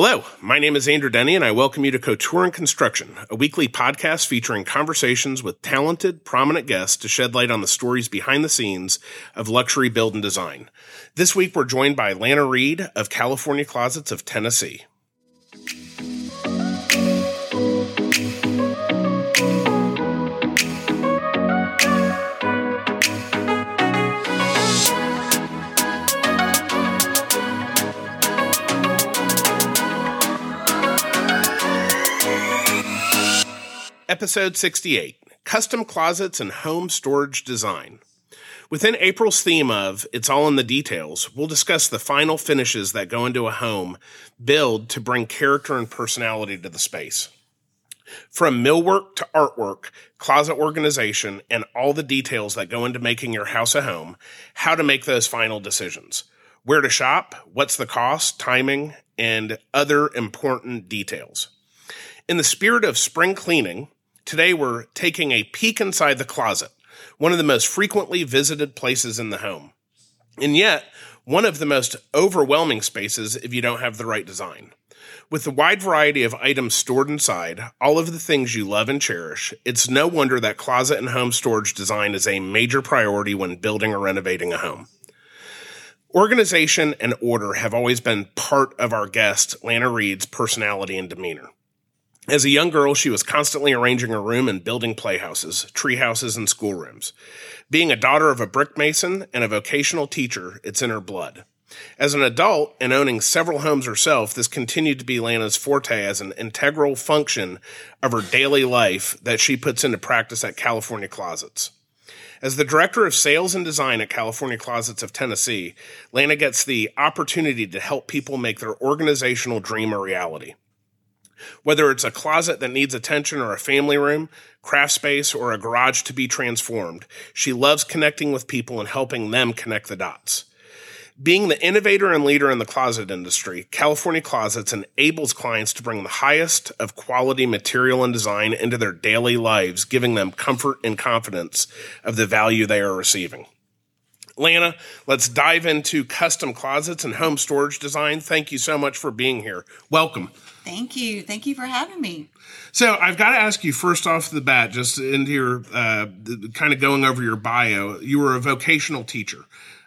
Hello, my name is Andrew Denny, and I welcome you to Couture and Construction, a weekly podcast featuring conversations with talented, prominent guests to shed light on the stories behind the scenes of luxury build and design. This week, we're joined by Lana Reed of California Closets of Tennessee. Episode 68 Custom Closets and Home Storage Design. Within April's theme of It's All in the Details, we'll discuss the final finishes that go into a home build to bring character and personality to the space. From millwork to artwork, closet organization, and all the details that go into making your house a home, how to make those final decisions. Where to shop, what's the cost, timing, and other important details. In the spirit of spring cleaning, Today we're taking a peek inside the closet, one of the most frequently visited places in the home. And yet, one of the most overwhelming spaces if you don't have the right design. With the wide variety of items stored inside, all of the things you love and cherish, it's no wonder that closet and home storage design is a major priority when building or renovating a home. Organization and order have always been part of our guest, Lana Reed's personality and demeanor. As a young girl, she was constantly arranging her room and building playhouses, treehouses, and schoolrooms. Being a daughter of a brick mason and a vocational teacher, it's in her blood. As an adult and owning several homes herself, this continued to be Lana's forte as an integral function of her daily life that she puts into practice at California Closets. As the director of sales and design at California Closets of Tennessee, Lana gets the opportunity to help people make their organizational dream a reality. Whether it's a closet that needs attention or a family room, craft space, or a garage to be transformed, she loves connecting with people and helping them connect the dots. Being the innovator and leader in the closet industry, California Closets enables clients to bring the highest of quality material and design into their daily lives, giving them comfort and confidence of the value they are receiving. Lana, let's dive into custom closets and home storage design. Thank you so much for being here. Welcome. Thank you. Thank you for having me. So I've got to ask you first off the bat, just into your uh, kind of going over your bio. You were a vocational teacher.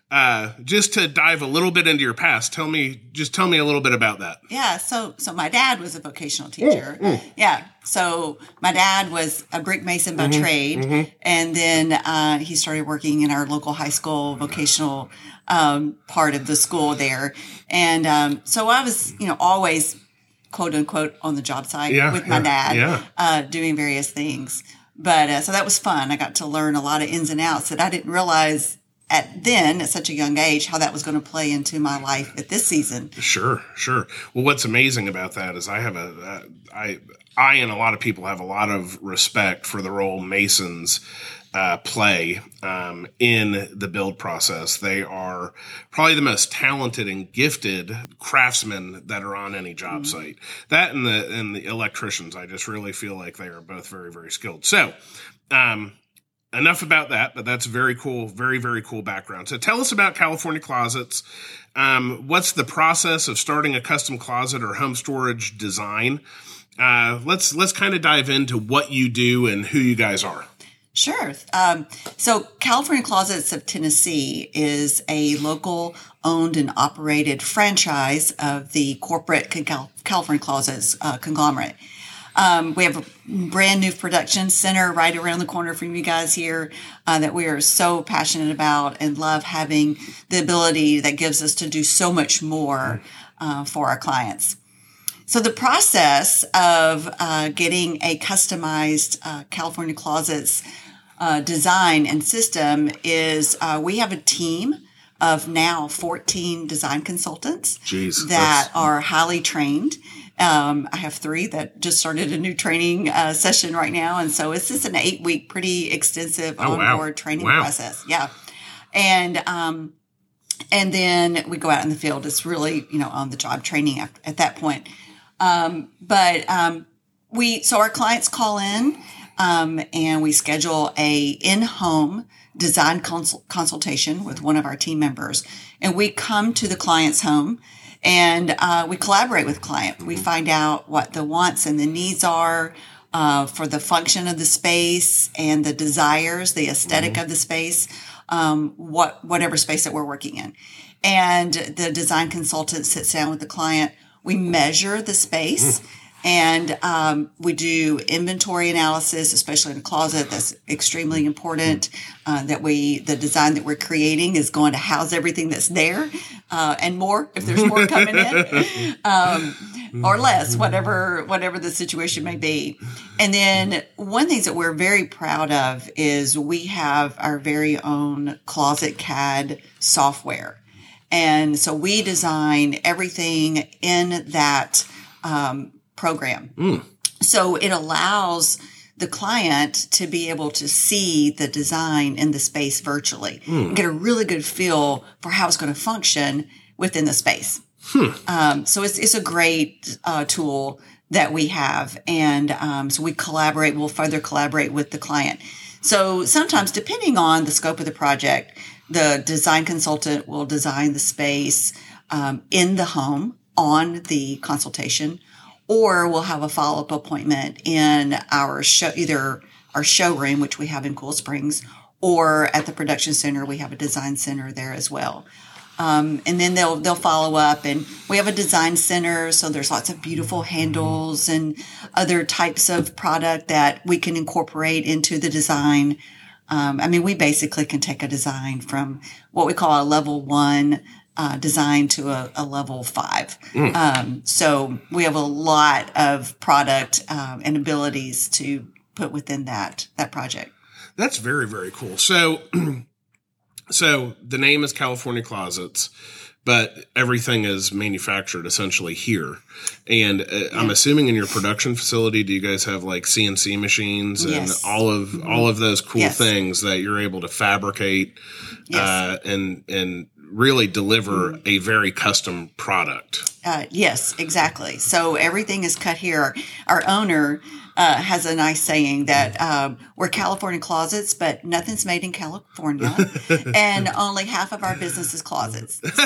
Uh, just to dive a little bit into your past, tell me, just tell me a little bit about that. Yeah. So, so my dad was a vocational teacher. Mm, mm. Yeah. So my dad was a brick mason by mm-hmm, trade, mm-hmm. and then uh, he started working in our local high school vocational um, part of the school there. And um, so I was, you know, always quote unquote on the job site yeah, with my yeah, dad, yeah. Uh, doing various things. But uh, so that was fun. I got to learn a lot of ins and outs that I didn't realize at then at such a young age how that was going to play into my life at this season. Sure, sure. Well, what's amazing about that is I have a uh, I I and a lot of people have a lot of respect for the role Masons uh, play um, in the build process. They are probably the most talented and gifted craftsmen that are on any job mm-hmm. site. That and the and the electricians, I just really feel like they are both very very skilled. So. Um, enough about that, but that's very cool, very, very cool background. So tell us about California Closets. Um, what's the process of starting a custom closet or home storage design? Uh, let's let's kind of dive into what you do and who you guys are. Sure. Um, so, California Closets of Tennessee is a local owned and operated franchise of the corporate California Closets uh, conglomerate. Um, we have a brand new production center right around the corner from you guys here uh, that we are so passionate about and love having the ability that gives us to do so much more uh, for our clients. So the process of uh, getting a customized uh, California Closets uh, design and system is uh, we have a team of now 14 design consultants Jeez, that are highly trained. Um, I have three that just started a new training uh, session right now. And so it's just an eight week, pretty extensive oh, onboard wow. training wow. process. Yeah. And, um, and then we go out in the field. It's really, you know, on the job training at, at that point. Um, but, um, we, so our clients call in um, and we schedule a in-home design consult- consultation with one of our team members. And we come to the client's home and uh, we collaborate with client. We find out what the wants and the needs are uh, for the function of the space and the desires, the esthetic of the space, um, what whatever space that we're working in. And the design consultant sits down with the client. We measure the space. And um, we do inventory analysis, especially in a closet. That's extremely important. Uh, that we, the design that we're creating is going to house everything that's there uh, and more if there's more coming in, um, or less, whatever whatever the situation may be. And then one thing that we're very proud of is we have our very own Closet CAD software, and so we design everything in that. Um, program. So it allows the client to be able to see the design in the space virtually and get a really good feel for how it's going to function within the space. Um, so it's, it's a great uh, tool that we have. And um, so we collaborate, we'll further collaborate with the client. So sometimes, depending on the scope of the project, the design consultant will design the space um, in the home on the consultation or we'll have a follow up appointment in our show, either our showroom, which we have in Cool Springs, or at the production center. We have a design center there as well. Um, and then they'll they'll follow up, and we have a design center, so there's lots of beautiful handles and other types of product that we can incorporate into the design. Um, I mean, we basically can take a design from what we call a level one uh, design to a, a level five. Um, so we have a lot of product um, and abilities to put within that that project. That's very very cool. So, so the name is California Closets, but everything is manufactured essentially here. And uh, I'm assuming in your production facility, do you guys have like CNC machines and Yes. Mm-hmm. all of all of those cool Yes. things that you're able to fabricate Yes. uh, and and really deliver Mm-hmm. a very custom product? Uh, yes, exactly. So everything is cut here. Our owner uh, has a nice saying that um, we're California closets, but nothing's made in California, and only half of our business is closets. So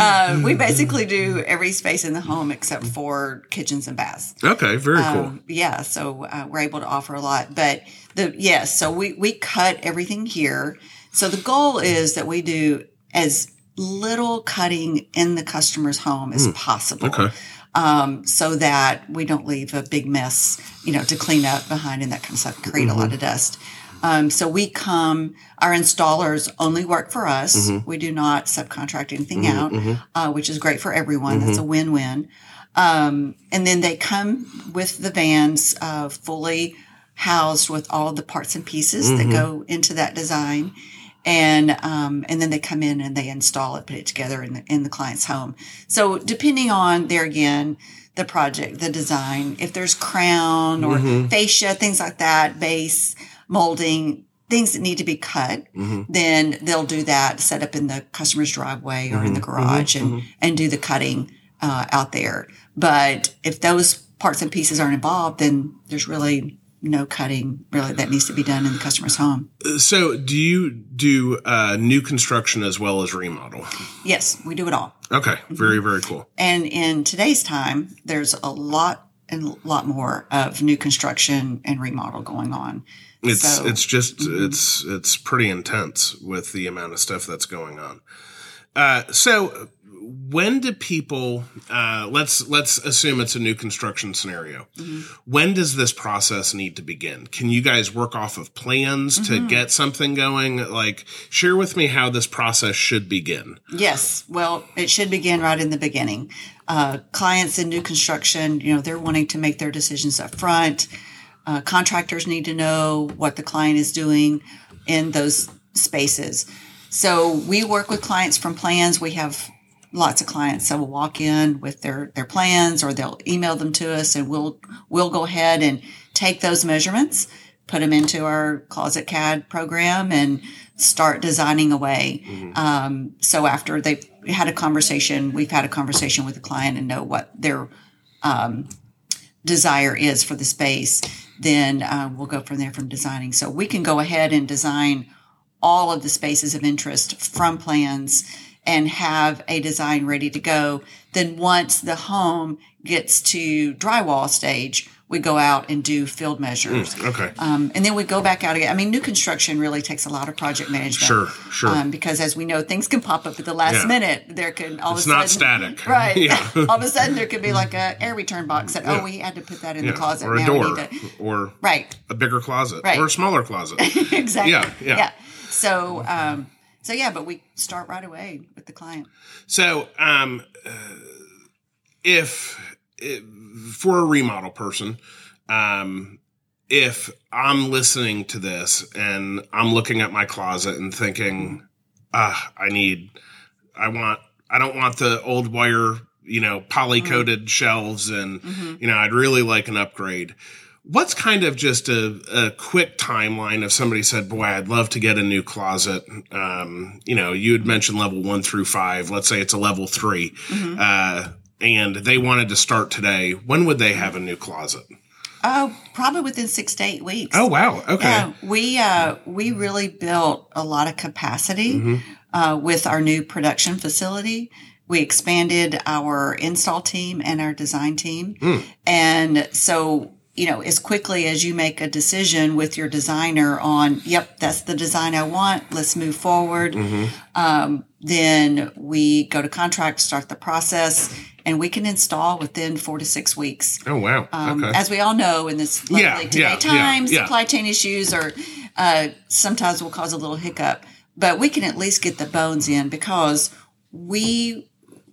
uh, we basically do every space in the home except for kitchens and baths. Okay, very cool. Um, yeah, so uh, we're able to offer a lot. But the yes, so we we cut everything here. So the goal is that we do as little cutting in the customer's home as possible. Okay. Um, so that we don't leave a big mess, you know, to clean up behind and that kind of stuff, create a lot of dust. Um, so we come, our installers only work for us. We do not subcontract anything out, uh, which is great for everyone. That's a win-win. Um, and then they come with the vans, uh, fully housed with all the parts and pieces that go into that design. And, um, and then they come in and they install it, put it together in the, in the client's home. So depending on there again, the project, the design, if there's crown or mm-hmm. fascia, things like that, base, molding, things that need to be cut, mm-hmm. then they'll do that set up in the customer's driveway or in the mm-hmm. garage and, and do the cutting uh, out there. But if those parts and pieces aren't involved, then there's really no cutting really that needs to be done in the customer's home. So, do you do uh, new construction as well as remodel? Yes, we do it all. Okay, Mm-hmm. very very cool. And in today's time, there's a lot and a lot more of new construction and remodel going on. It's So- mm-hmm. it's just it's it's pretty intense with the amount of stuff that's going on. Uh, so when do people uh, let's let's assume it's a new construction scenario Mm-hmm. when does this process need to begin can you guys work off of plans Mm-hmm. to get something going like share with me how this process should begin Yes. Well, it should begin right in the beginning. Uh, clients in new construction, you know, they're wanting to make their decisions up front. Uh, contractors need to know what the client is doing in those spaces. So we work with clients from plans. We have lots of clients that will walk in with their, their plans or they'll email them to us and we'll, we'll go ahead and take those measurements, put them into our closet CAD program and start designing away. Um, so after they've had a conversation, we've had a conversation with the client and know what their um, desire is for the space, then uh, we'll go from there from designing. So we can go ahead and design all of the spaces of interest from plans and have a design ready to go. Then once the home gets to drywall stage, we go out and do field measures. Okay. Um, and then we go back out again. I mean, new construction really takes a lot of project management. Sure, sure. Um, because as we know, things can pop up at the last Yeah. minute. There can all It's of a not sudden, static. right? Yeah. all of a sudden, there could be like a air return box that oh, we had to put that in the closet. or a now door, need to or right, a bigger closet, Right. or a smaller closet. exactly. Yeah, yeah. So, um, so yeah, but we start right away with the client. So, um, uh, if, if for a remodel person, um, if I'm listening to this and I'm looking at my closet and thinking, ah, I need, I want, I don't want the old wire, you know, poly coated shelves, and you know, I'd really like an upgrade. What's kind of just a, a quick timeline if somebody said, "Boy, I'd love to get a new closet." Um, you know, you had mentioned level one through five. Let's say it's a level 3 uh, and they wanted to start today. When would they have a new closet? Oh, probably within six to eight weeks. Oh, wow. Okay. Yeah, we uh, we really built a lot of capacity uh, with our new production facility. We expanded our install team and our design team, and so you know, as quickly as you make a decision with your designer on, yep, that's the design I want. Let's move forward. Um, then we go to contract, start the process, and we can install within four to six weeks. Oh, wow. Um, okay. As we all know, in this lovely Yeah, today yeah, time, yeah. supply chain issues are uh, sometimes will cause a little hiccup, but we can at least get the bones in because we,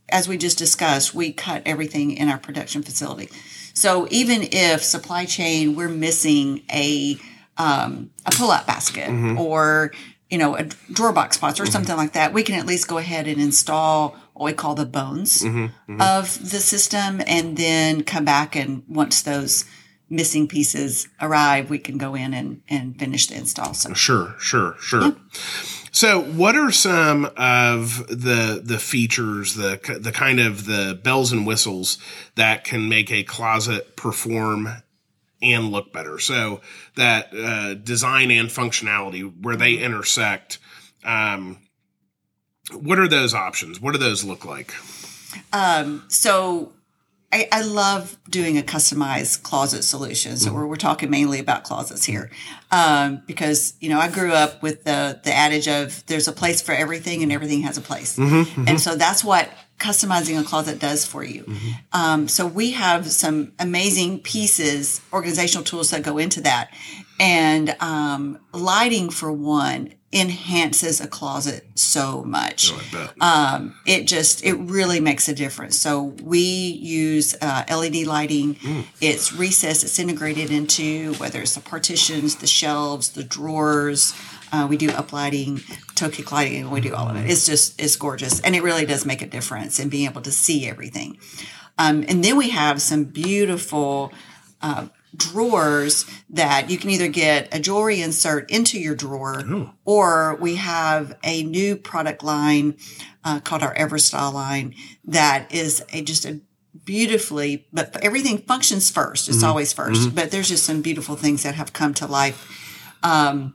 as we just discussed, we cut everything in our production facility. So even if supply chain, we're missing a um, a pull-out basket Mm-hmm. or you know a drawer box spots or something like that, we can at least go ahead and install what we call the bones Mm-hmm. of the system, and then come back and once those missing pieces arrive, we can go in and, and finish the install. So Sure, sure, sure. So, what are some of the the features, the the kind of the bells and whistles that can make a closet perform and look better? So that uh, design and functionality where they intersect. Um, what are those options? What do those look like? Um, so I, I love doing a customized closet solution. So we're, we're talking mainly about closets here. Um, because, you know, I grew up with the, the adage of there's a place for everything and everything has a place. And so that's what customizing a closet does for you. Um, so we have some amazing pieces, organizational tools that go into that. And, um, lighting for one enhances a closet so much. Bet. um, it just it really makes a difference. So we use uh, led lighting. It's recessed it's integrated into whether it's the partitions the shelves the drawers. Uh, we do uplighting toe kick lighting we do all of it. It's just it's gorgeous and it really does make a difference in being able to see everything. Um, and then we have some beautiful uh, drawers that you can either get a jewelry insert into your drawer or we have a new product line uh, called our Everstyle line that is a just a beautifully but everything functions first. It's always 1st but there's just some beautiful things that have come to life um,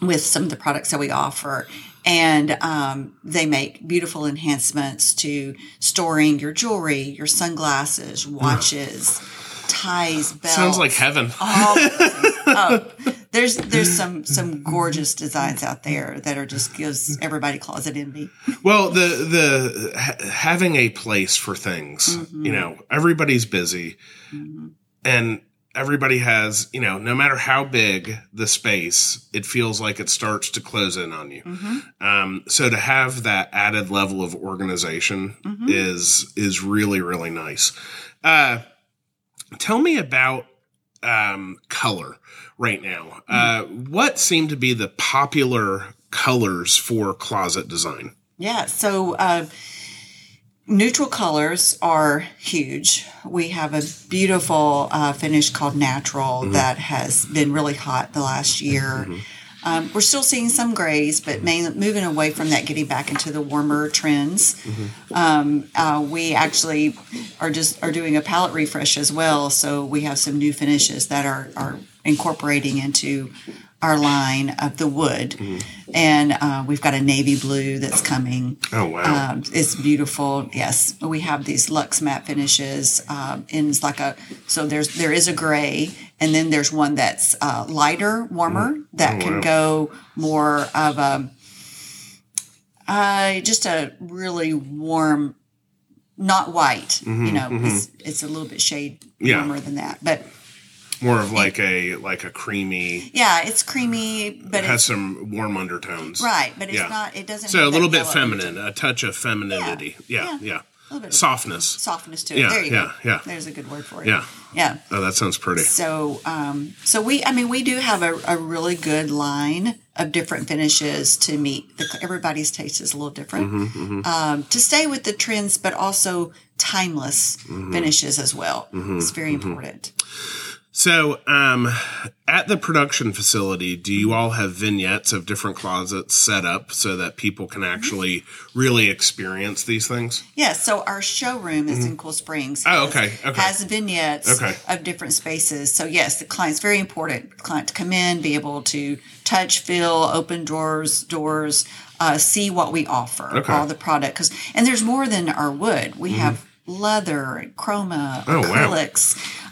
with some of the products that we offer. And um, they make beautiful enhancements to storing your jewelry your sunglasses watches ties belts Sounds like heaven. all oh, there's there's some some gorgeous designs out there that are just gives everybody closet envy. Well, the the ha- having a place for things, you know, everybody's busy, and everybody has, you know, no matter how big the space, it feels like it starts to close in on you. Um, so to have that added level of organization is is really really nice. Uh, tell me about um, color right now. Uh, what seem to be the popular colors for closet design? Yeah, so uh, neutral colors are huge. We have a beautiful uh, finish called natural that has been really hot the last year. Um, we're still seeing some grays, but mainly moving away from that, getting back into the warmer trends. Um, uh, we actually are just are doing a palette refresh as well, so we have some new finishes that are are incorporating into our line of the wood. And uh, we've got a navy blue that's coming. Oh wow! Um, it's beautiful. Yes, we have these Lux matte finishes um, in it's like a so there's there is a gray, and then there's one that's uh, lighter, warmer that can wow. go more of a uh, just a really warm, not white. you know, it's, it's a little bit shade Yeah. warmer than that, but More of like a like a creamy. yeah, it's creamy, but It has some warm undertones. right, but it's Yeah. not. It doesn't. So a little bit feminine, a touch of femininity. Yeah, Yeah. yeah. A little bit of Softness. softness to it. Yeah, there you yeah, go. yeah. There's a good word for it. Yeah. yeah. Oh, that sounds pretty. So, um, so we, I mean, we do have a, a really good line of different finishes to meet. The, everybody's taste is a little different. Mm-hmm, Um, to stay with the trends, but also timeless Mm-hmm. finishes as well. It's very important. So, um, at the production facility, do you all have vignettes of different closets set up so that people can actually really experience these things? Yes. so our showroom is in Cool Springs. Oh, okay, okay. Has vignettes Okay. of different spaces. So yes, the client's very important. Client to come in, be able to touch, feel, open drawers, doors, uh, see what we offer, Okay. all the product. Because and there's more than our wood. We have leather, chroma, Mm-hmm. Oh, wow.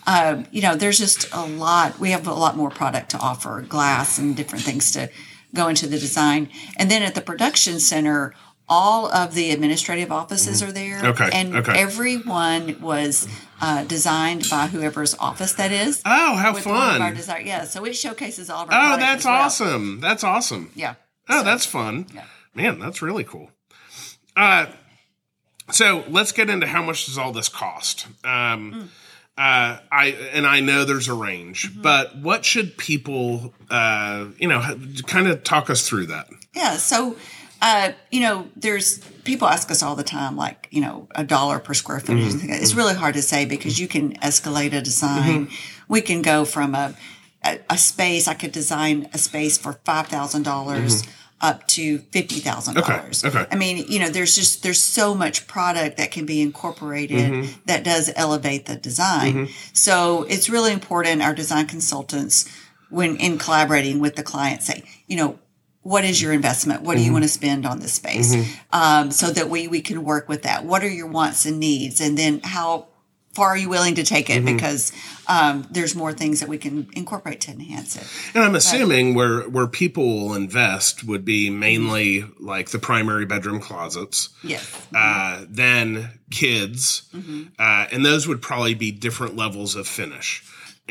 Um, you know, there's just a lot. We have a lot more product to offer, glass and different things to go into the design. And then at the production center, all of the administrative offices are there. Mm-hmm. Okay, And okay. everyone was uh, designed by whoever's office that is. Oh, how one our fun! design. Yeah, so it showcases all of our Oh, that's well. awesome. That's awesome. Yeah. Oh, that's fun. Yeah. Man, that's really cool. Uh, so let's get into how much does all this cost? Um, uh, I and I know there's a range, but what should people, uh, you know, kind of talk us through that? Yeah. So, uh, you know, there's people ask us all the time, like, you know, a dollar per square foot. Mm-hmm. It's really hard to say because you can escalate a design. We can go from a, a, a space, I could design a space for $5,000 up to $50,000. Mm-hmm. Okay, okay. I mean, you know, there's just, there's so much product that can be incorporated Mm-hmm. that does elevate the design. So it's really important our design consultants, when in collaborating with the client, say, you know, what is your investment? What do Mm-hmm. you want to spend on this space? Um, so that we, we can work with that. What are your wants and needs? And then how far are you willing to take it? Mm-hmm. Because um, there's more things that we can incorporate to enhance it. And I'm assuming where where people will invest would be mainly like the primary bedroom closets. Yes. uh, then kids, Mm-hmm. uh, and those would probably be different levels of finish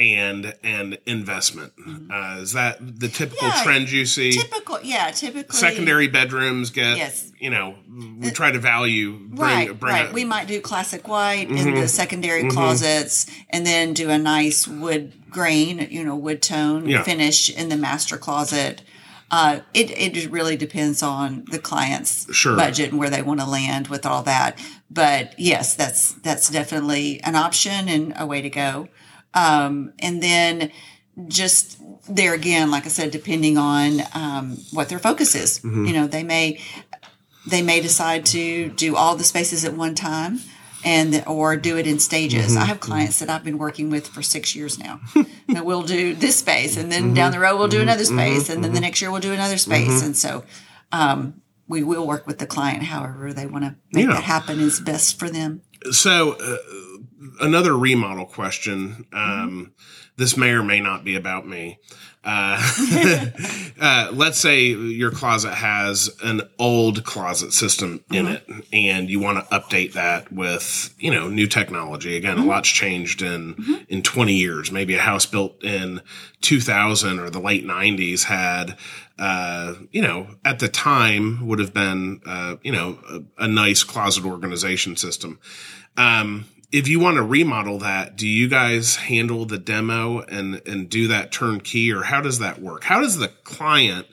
and and investment. Uh, is that the typical Mm-hmm. Yeah, trend you see? Typical, yeah, typically. Secondary bedrooms get, Yes. you know, we try to value bring right, bring right. a- we might do classic white in Mm-hmm. the secondary closets, and then do a nice wood grain, you know, wood tone Yeah. finish in the master closet. Uh, it it really depends on the client's Sure. budget and where they want to land with all that. But yes, that's that's definitely an option and a way to go. Um, and then just there again, like I said, depending on um, what their focus is, Mm-hmm. you know, they may they may decide to do all the spaces at one time and or do it in stages. Mm-hmm. I have clients that I've been working with for six years now. and we'll do this space and then Mm-hmm. down the road we'll do another space and then the next year we'll do another space. Mm-hmm. And so um, we will work with the client however they want to make Yeah. that happen is best for them. So, uh, another remodel question. Um, This may or may not be about me. Uh, uh, let's say your closet has an old closet system in it, and you want to update that with you know new technology. Again, a lot's changed in in twenty years. Maybe a house built in two thousand or the late nineties had uh, you know, at the time would have been, uh, you know, a, a nice closet organization system. Um, if you want to remodel that, do you guys handle the demo and, and do that turnkey or how does that work? How does the client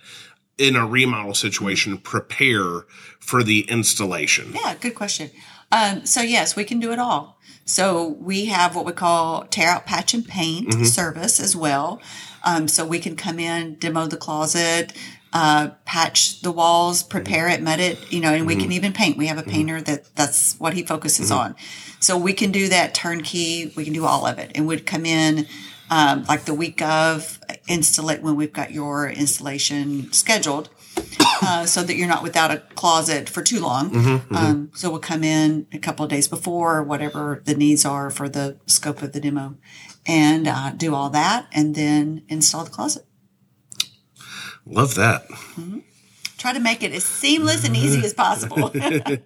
in a remodel situation prepare for the installation? Yeah, good question. Um, so yes, we can do it all. So we have what we call tear out, patch, and paint service as well. Um, so we can come in, demo the closet, uh, patch the walls, prepare it, mud it, you know, and we can even paint. We have a painter that that's what he focuses on. So we can do that turnkey. We can do all of it, and we'd come in um, like the week of install it when we've got your installation scheduled uh, so that you're not without a closet for too long. Mm-hmm, Um, so we'll come in a couple of days before, whatever the needs are for the scope of the demo, and uh, do all that, and then install the closet. Love that. Try to make it as seamless and easy as possible.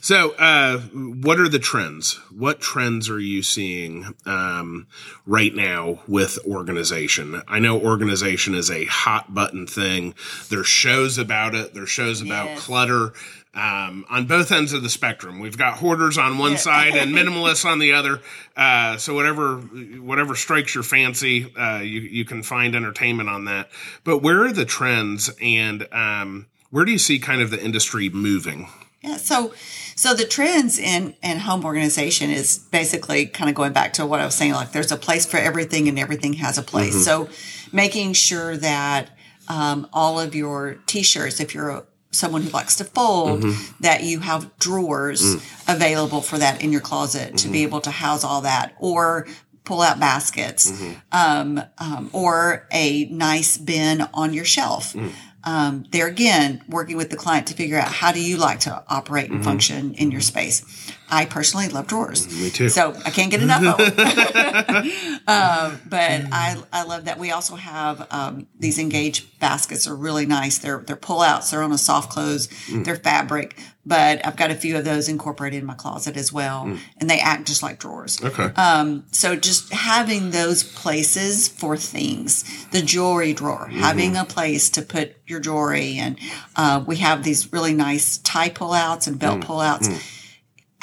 So, uh, what are the trends? What trends are you seeing um, right now with organization? I know organization is a hot button thing. There's shows about it. There's shows about Yes. clutter. Um, on both ends of the spectrum, we've got hoarders on one side and minimalists on the other. Uh, so whatever whatever strikes your fancy, uh, you you can find entertainment on that. But where are the trends, and um, where do you see kind of the industry moving? Yeah, so so the trends in in home organization is basically kind of going back to what I was saying. Like, there's a place for everything, and everything has a place. So, making sure that um, all of your t-shirts, if you're a, someone who likes to fold, mm-hmm. that you have drawers mm. available for that in your closet to be mm-hmm. able to house all that, or pull out baskets, mm-hmm. um, um, or a nice bin on your shelf. Mm. Um, there again, working with the client to figure out how do you like to operate and function in your space. I personally love drawers. Mm, me too. So I can't get enough of them. um, but I, I love that. We also have um, these engaged baskets are really nice. They're they're pull outs. They're on a soft close. Mm. They're fabric. But I've got a few of those incorporated in my closet as well, mm. and they act just like drawers. Okay. Um, so just having those places for things, the jewelry drawer, mm-hmm. having a place to put your jewelry, and uh, we have these really nice tie pullouts and belt pullouts.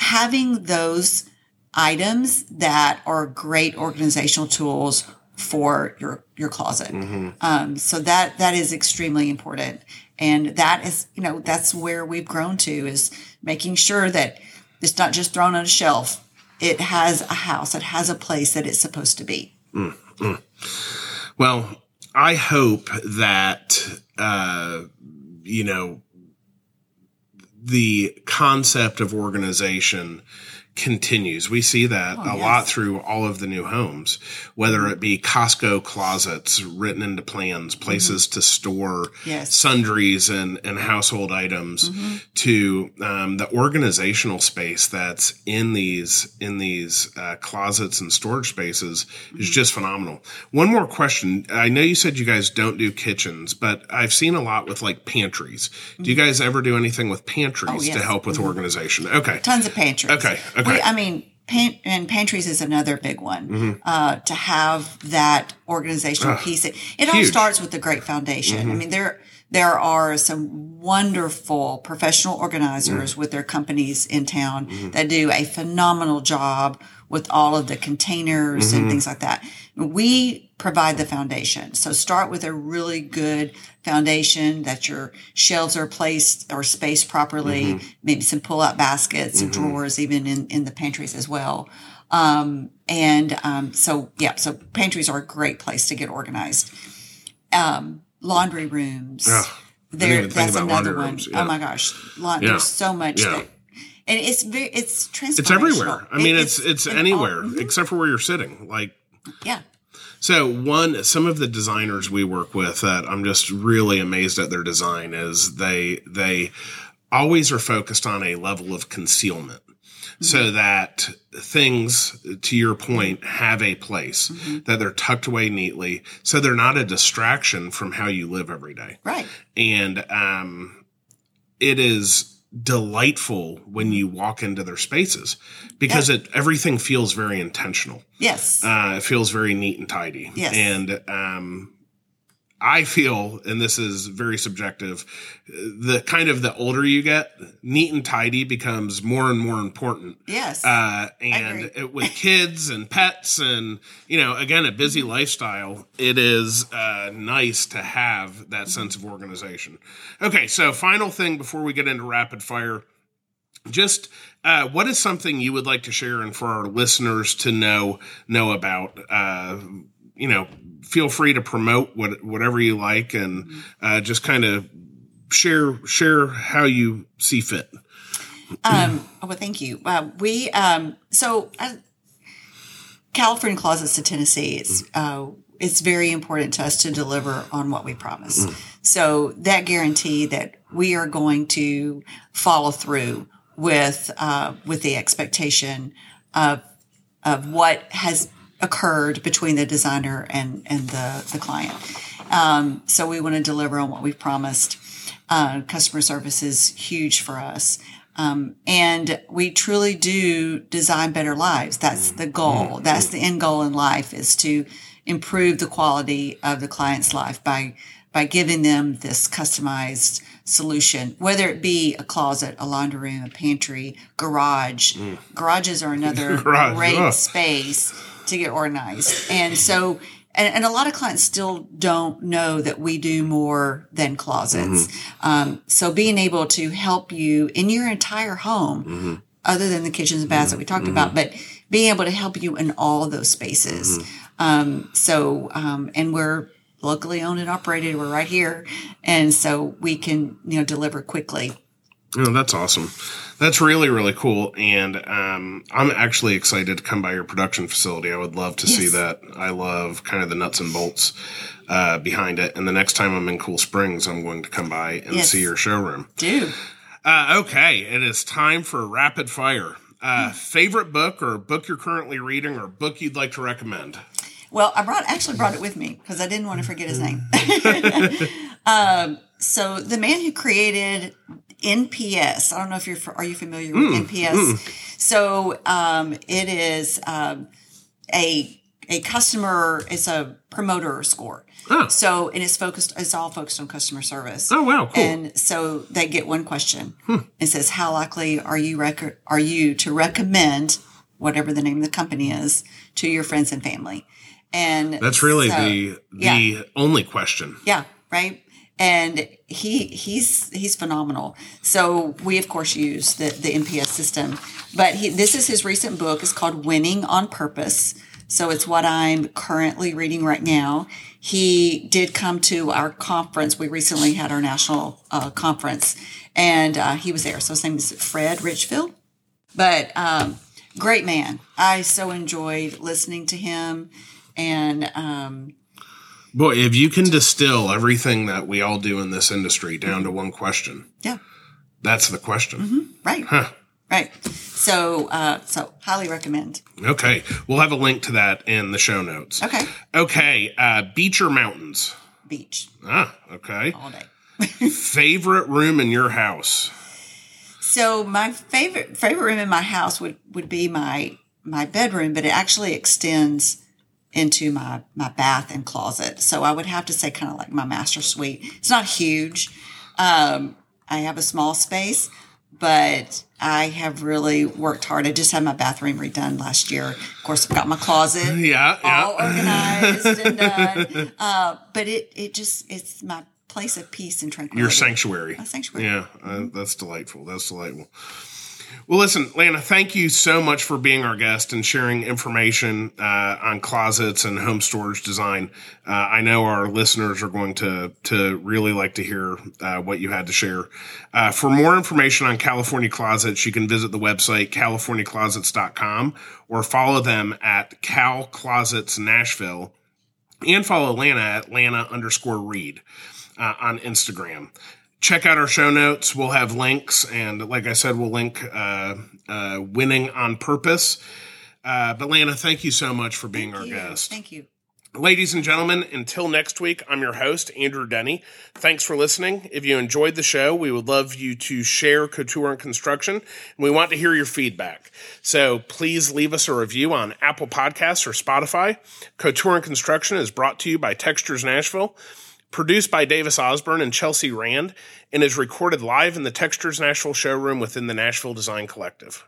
Having those items that are great organizational tools for your your closet. Um, so that that is extremely important, and that is you know that's where we've grown to is making sure that it's not just thrown on a shelf. It has a house. It has a place that it's supposed to be. Well, I hope that uh, you know the concept of organization continues. We see that oh, a yes. lot through all of the new homes, whether it be Costco closets written into plans, mm-hmm. places to store Yes. sundries and, and household items, mm-hmm. to um, the organizational space that's in these in these uh, closets and storage spaces is mm-hmm. just phenomenal. One more question: I know you said you guys don't do kitchens, but I've seen a lot with like pantries. Do you guys ever do anything with pantries oh, to yes. help with organization? Okay, Tons of pantries. Okay, okay. We, I mean, pan- and pantries is another big one. Mm-hmm. Uh, to have that organizational piece, it, it all. Mm-hmm. starts with the great foundation. I mean, there there are some wonderful professional organizers with their companies in town Mm-hmm. that do a phenomenal job with all of the containers Mm-hmm. and things like that. We provide the foundation. So start with a really good foundation that your shelves are placed or spaced properly, Mm-hmm. maybe some pull out baskets and drawers even in, in the pantries as well. Um, and um, so, yeah, so pantries are a great place to get organized. Um, laundry rooms. Didn't there, that's another one. yeah. Oh my gosh. La- Yeah. There's so much Yeah. that, and it's very, it's transformational. it's everywhere. I mean, It- it's it's, in all- anywhere except for where you're sitting. Like yeah. So one, some of the designers we work with that I'm just really amazed at their design is they they always are focused on a level of concealment. So that things, to your point, have a place that they're tucked away neatly, so they're not a distraction from how you live every day. Right. And um, it is delightful when you walk into their spaces because it everything feels very intentional. Yes. Uh, it feels very neat and tidy. Yes. And um, I feel, and this is very subjective, the kind of the older you get, neat and tidy becomes more and more important. yes. Uh, and it, with kids and pets and, you know, again, a busy lifestyle, it is uh, nice to have that sense of organization. Okay, so final thing before we get into rapid fire just uh, what is something you would like to share and for our listeners to know know about uh, you know feel free to promote what, whatever you like and uh, just kind of share share how you see fit Um, oh, well, thank you. Uh, we um, so uh, California Closets to Tennessee. It's uh, it's very important to us to deliver on what we promise. So that guarantee that we are going to follow through with uh, with the expectation of of what has occurred between the designer and and the the client. Um, so we want to deliver on what we've promised. Uh, customer service is huge for us. Um, and we truly do design better lives. That's the goal. That's the end goal in life is to improve the quality of the client's life by by giving them this customized solution, whether it be a closet, a laundry room, a pantry, garage. Garages are another Garage, great space to get organized. And so, and, and a lot of clients still don't know that we do more than closets. Um, so being able to help you in your entire home, other than the kitchens and baths that we talked about, but being able to help you in all those spaces. Um, so, um, and we're locally owned and operated. We're right here. And so we can, you know, deliver quickly. Oh, that's awesome. That's really, really cool. And um, I'm actually excited to come by your production facility. I would love to see that. I love kind of the nuts and bolts uh, behind it. And the next time I'm in Cool Springs, I'm going to come by and Yes. see your showroom. Do. Uh, okay, it is time for rapid fire. Uh, favorite book or book you're currently reading or book you'd like to recommend? Well, I brought actually brought it with me because I didn't want to forget his name. um, so the man who created NPS, I don't know if you're are you familiar with NPS? So um, it is um, a a customer. It's a promoter score. Oh. So and it's focused. It's all focused on customer service. Oh, wow, cool. And so they get one question. It says, "How likely are you rec- are you to recommend whatever the name of the company is to your friends and family?" And That's really so- the the yeah. only question. yeah, right. And he he's he's phenomenal. So we of course use the the NPS system, but he this is his recent book. It's called Winning on Purpose. So it's what I'm currently reading right now. He did come to our conference. We recently had our national uh, conference, and uh, he was there. So his name is Fred Reichheld. But um, great man. I so enjoyed listening to him, and um, Boy, if you can distill everything that we all do in this industry down to one question, yeah, that's the question. Right. Right. So, uh, so highly recommend. Okay, we'll have a link to that in the show notes. Okay. Okay, uh, beach or mountains? Beach Ah, okay. all day. Favorite room in your house? So my favorite favorite room in my house would would be my my bedroom, but it actually extends into my my bath and closet. So I would have to say kind of like my master suite. It's not huge. Um, I have a small space, but I have really worked hard. I just had my bathroom redone last year. Of course, I've got my closet. Yeah, yeah. all organized and done. Uh, but it it just it's my place of peace and tranquility. Your sanctuary. My sanctuary. Yeah, uh, that's delightful. That's delightful. Well, listen, Lana, thank you so much for being our guest and sharing information uh, on closets and home storage design. Uh, I know our listeners are going to to really like to hear uh, what you had to share. Uh, for more information on California Closets, you can visit the website californiaclosets.com or follow them at Cal Closets Nashville and follow Lana at Lana underscore Reed uh, on Instagram. Check out our show notes. We'll have links, and like I said, we'll link uh, uh, "Winning on Purpose." Uh, but Lana, thank you so much for being our you. guest. Thank you. Ladies and gentlemen, until next week, I'm your host, Andrew Denny. Thanks for listening. If you enjoyed the show, we would love you to share Couture and Construction, and we want to hear your feedback. So please leave us a review on Apple Podcasts or Spotify. Couture and Construction is brought to you by Textures Nashville, produced by Davis Osborne and Chelsea Rand, and is recorded live in the Textures Nashville showroom within the Nashville Design Collective.